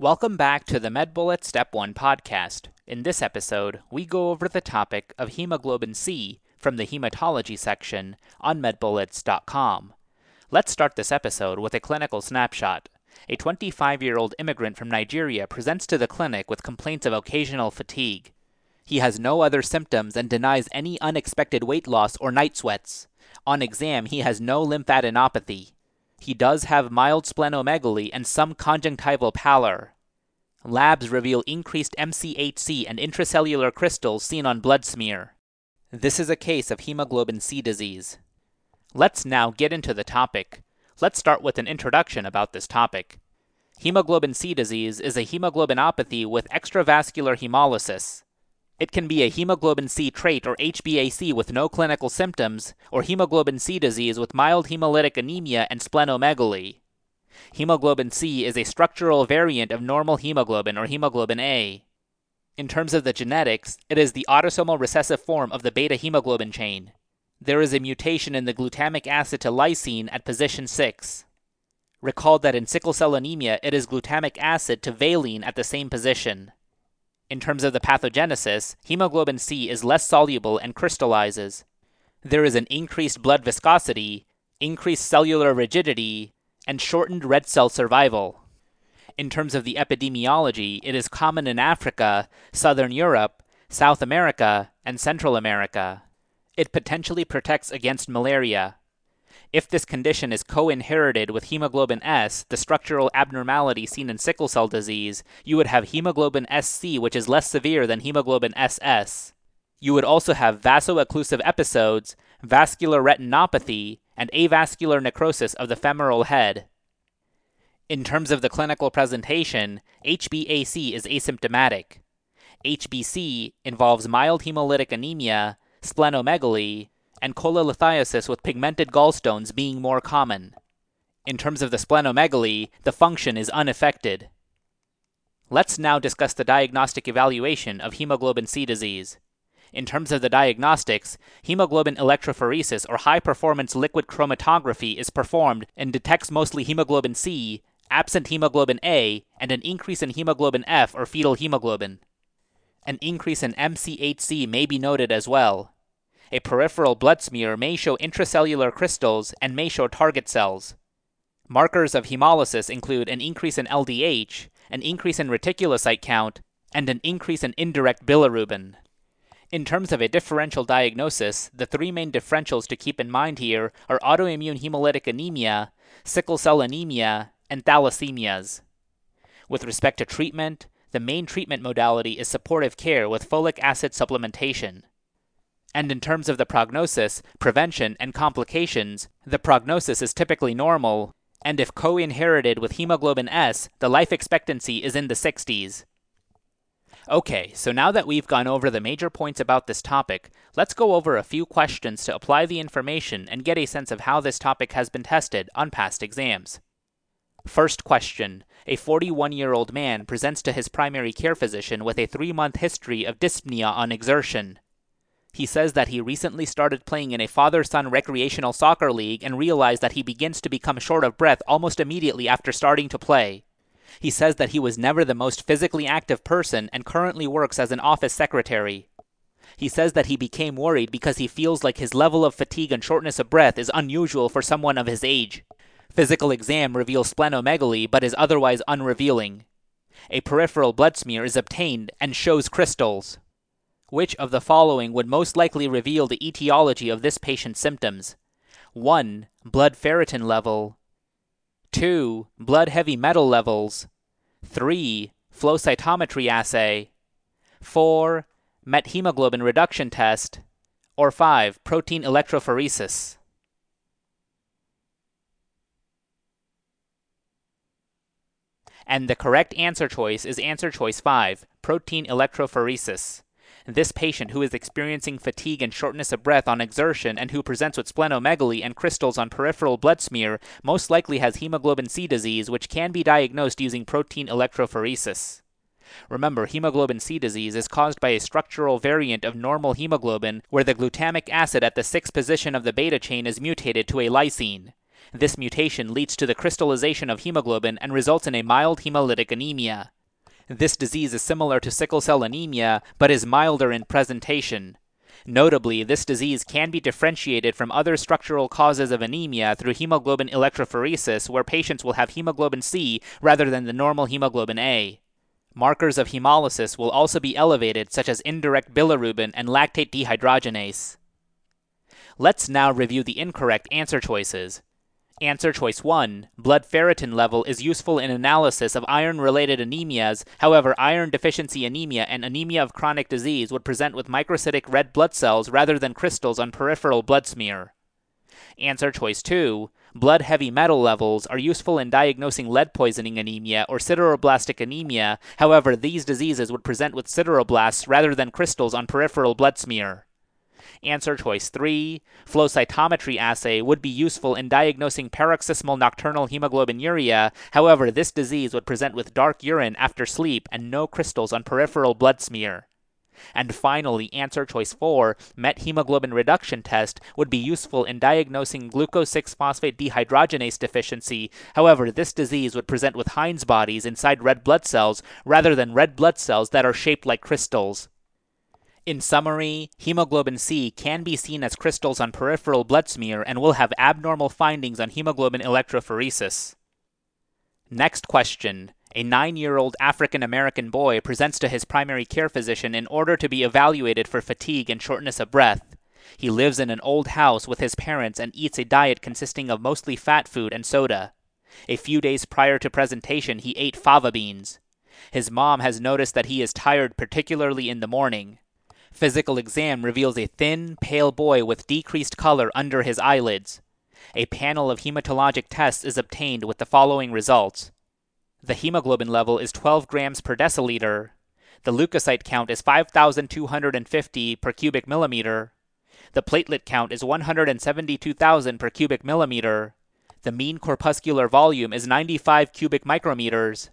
Welcome back to the MedBullet Step 1 podcast. In this episode, we go over the topic of hemoglobin C from the hematology section on medbullets.com. Let's start this episode with a clinical snapshot. A 25 year old immigrant from Nigeria presents to the clinic with complaints of occasional fatigue. He has no other symptoms and denies any unexpected weight loss or night sweats. On exam, he has no lymphadenopathy. He does have mild splenomegaly and some conjunctival pallor. Labs reveal increased MCHC and intracellular crystals seen on blood smear. This is a case of hemoglobin C disease. Let's now get into the topic. Let's start with an introduction about this topic. Hemoglobin C disease is a hemoglobinopathy with extravascular hemolysis. It can be a hemoglobin C trait or HbAC with no clinical symptoms, or hemoglobin C disease with mild hemolytic anemia and splenomegaly. Hemoglobin C is a structural variant of normal hemoglobin or hemoglobin A. In terms of the genetics, it is the autosomal recessive form of the beta hemoglobin chain. There is a mutation in the glutamic acid to lysine at position 6. Recall that in sickle cell anemia, it is glutamic acid to valine at the same position. In terms of the pathogenesis, hemoglobin C is less soluble and crystallizes. There is an increased blood viscosity, increased cellular rigidity, and shortened red cell survival. In terms of the epidemiology, it is common in Africa, Southern Europe, South America, and Central America. It potentially protects against malaria, if this condition is co inherited with hemoglobin S, the structural abnormality seen in sickle cell disease, you would have hemoglobin SC, which is less severe than hemoglobin SS. You would also have vaso-occlusive episodes, vascular retinopathy, and avascular necrosis of the femoral head. In terms of the clinical presentation, HbAC is asymptomatic. HbC involves mild hemolytic anemia, splenomegaly, and cholelithiasis with pigmented gallstones being more common. In terms of the splenomegaly, the function is unaffected. Let's now discuss the diagnostic evaluation of hemoglobin C disease. In terms of the diagnostics, hemoglobin electrophoresis or high performance liquid chromatography is performed and detects mostly hemoglobin C, absent hemoglobin A, and an increase in hemoglobin F or fetal hemoglobin. An increase in MCHC may be noted as well. A peripheral blood smear may show intracellular crystals and may show target cells. Markers of hemolysis include an increase in LDH, an increase in reticulocyte count, and an increase in indirect bilirubin. In terms of a differential diagnosis, the three main differentials to keep in mind here are autoimmune hemolytic anemia, sickle cell anemia, and thalassemias. With respect to treatment, the main treatment modality is supportive care with folic acid supplementation. And in terms of the prognosis, prevention, and complications, the prognosis is typically normal, and if co inherited with hemoglobin S, the life expectancy is in the 60s. Okay, so now that we've gone over the major points about this topic, let's go over a few questions to apply the information and get a sense of how this topic has been tested on past exams. First question A 41 year old man presents to his primary care physician with a three month history of dyspnea on exertion. He says that he recently started playing in a father son recreational soccer league and realized that he begins to become short of breath almost immediately after starting to play. He says that he was never the most physically active person and currently works as an office secretary. He says that he became worried because he feels like his level of fatigue and shortness of breath is unusual for someone of his age. Physical exam reveals splenomegaly but is otherwise unrevealing. A peripheral blood smear is obtained and shows crystals. Which of the following would most likely reveal the etiology of this patient's symptoms? 1. Blood ferritin level. 2. Blood heavy metal levels. 3. Flow cytometry assay. 4. Methemoglobin reduction test. Or 5. Protein electrophoresis. And the correct answer choice is answer choice 5, protein electrophoresis. This patient who is experiencing fatigue and shortness of breath on exertion and who presents with splenomegaly and crystals on peripheral blood smear most likely has hemoglobin C disease, which can be diagnosed using protein electrophoresis. Remember, hemoglobin C disease is caused by a structural variant of normal hemoglobin where the glutamic acid at the sixth position of the beta chain is mutated to a lysine. This mutation leads to the crystallization of hemoglobin and results in a mild hemolytic anemia. This disease is similar to sickle cell anemia, but is milder in presentation. Notably, this disease can be differentiated from other structural causes of anemia through hemoglobin electrophoresis, where patients will have hemoglobin C rather than the normal hemoglobin A. Markers of hemolysis will also be elevated, such as indirect bilirubin and lactate dehydrogenase. Let's now review the incorrect answer choices. Answer choice 1 Blood ferritin level is useful in analysis of iron related anemias. However, iron deficiency anemia and anemia of chronic disease would present with microcytic red blood cells rather than crystals on peripheral blood smear. Answer choice 2 Blood heavy metal levels are useful in diagnosing lead poisoning anemia or sideroblastic anemia. However, these diseases would present with sideroblasts rather than crystals on peripheral blood smear. Answer choice 3. Flow cytometry assay would be useful in diagnosing paroxysmal nocturnal hemoglobinuria. However, this disease would present with dark urine after sleep and no crystals on peripheral blood smear. And finally, answer choice 4, methemoglobin reduction test would be useful in diagnosing glucose 6 phosphate dehydrogenase deficiency. However, this disease would present with Heinz bodies inside red blood cells rather than red blood cells that are shaped like crystals. In summary, hemoglobin C can be seen as crystals on peripheral blood smear and will have abnormal findings on hemoglobin electrophoresis. Next question. A nine year old African American boy presents to his primary care physician in order to be evaluated for fatigue and shortness of breath. He lives in an old house with his parents and eats a diet consisting of mostly fat food and soda. A few days prior to presentation, he ate fava beans. His mom has noticed that he is tired, particularly in the morning. Physical exam reveals a thin, pale boy with decreased color under his eyelids. A panel of hematologic tests is obtained with the following results. The hemoglobin level is 12 grams per deciliter. The leukocyte count is 5,250 per cubic millimeter. The platelet count is 172,000 per cubic millimeter. The mean corpuscular volume is 95 cubic micrometers.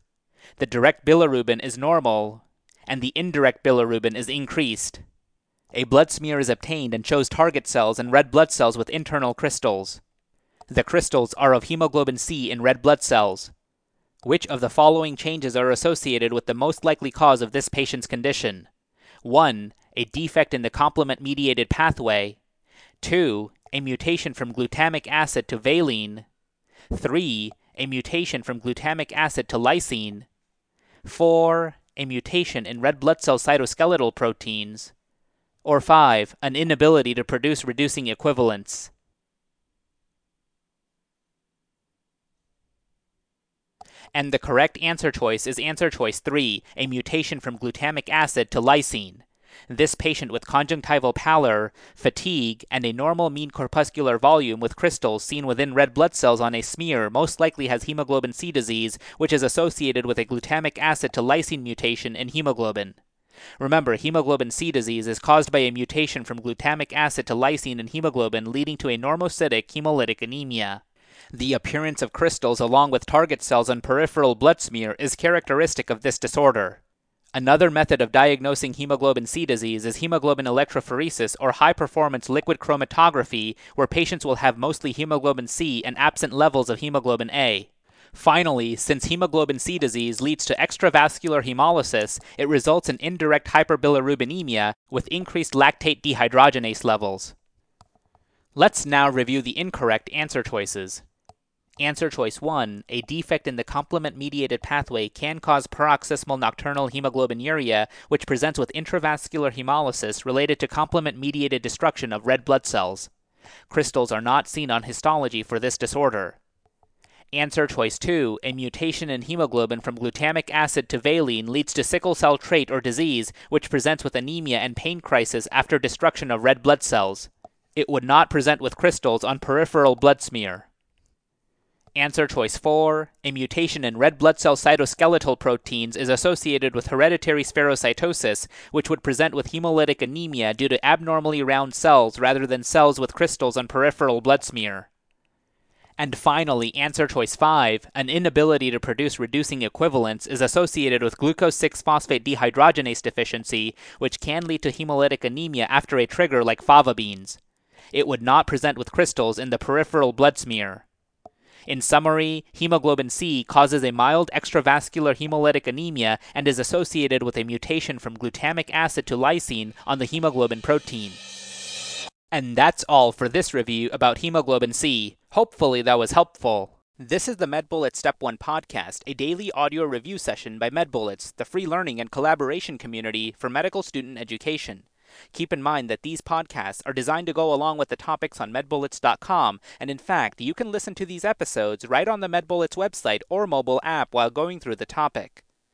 The direct bilirubin is normal, and the indirect bilirubin is increased. A blood smear is obtained and shows target cells and red blood cells with internal crystals. The crystals are of hemoglobin C in red blood cells. Which of the following changes are associated with the most likely cause of this patient's condition? 1. A defect in the complement mediated pathway. 2. A mutation from glutamic acid to valine. 3. A mutation from glutamic acid to lysine. 4. A mutation in red blood cell cytoskeletal proteins. Or 5. An inability to produce reducing equivalents. And the correct answer choice is answer choice 3, a mutation from glutamic acid to lysine. This patient with conjunctival pallor, fatigue, and a normal mean corpuscular volume with crystals seen within red blood cells on a smear most likely has hemoglobin C disease, which is associated with a glutamic acid to lysine mutation in hemoglobin. Remember, hemoglobin C disease is caused by a mutation from glutamic acid to lysine in hemoglobin, leading to a normocytic hemolytic anemia. The appearance of crystals along with target cells on peripheral blood smear is characteristic of this disorder. Another method of diagnosing hemoglobin C disease is hemoglobin electrophoresis or high performance liquid chromatography, where patients will have mostly hemoglobin C and absent levels of hemoglobin A. Finally, since hemoglobin C disease leads to extravascular hemolysis, it results in indirect hyperbilirubinemia with increased lactate dehydrogenase levels. Let's now review the incorrect answer choices. Answer choice 1 A defect in the complement mediated pathway can cause paroxysmal nocturnal hemoglobinuria, which presents with intravascular hemolysis related to complement mediated destruction of red blood cells. Crystals are not seen on histology for this disorder. Answer choice 2 A mutation in hemoglobin from glutamic acid to valine leads to sickle cell trait or disease, which presents with anemia and pain crisis after destruction of red blood cells. It would not present with crystals on peripheral blood smear. Answer choice 4 A mutation in red blood cell cytoskeletal proteins is associated with hereditary spherocytosis, which would present with hemolytic anemia due to abnormally round cells rather than cells with crystals on peripheral blood smear. And finally, answer choice 5, an inability to produce reducing equivalents is associated with glucose 6 phosphate dehydrogenase deficiency, which can lead to hemolytic anemia after a trigger like fava beans. It would not present with crystals in the peripheral blood smear. In summary, hemoglobin C causes a mild extravascular hemolytic anemia and is associated with a mutation from glutamic acid to lysine on the hemoglobin protein. And that's all for this review about hemoglobin C. Hopefully that was helpful. This is the MedBullets Step 1 podcast, a daily audio review session by MedBullets, the free learning and collaboration community for medical student education. Keep in mind that these podcasts are designed to go along with the topics on medbullets.com, and in fact, you can listen to these episodes right on the MedBullets website or mobile app while going through the topic.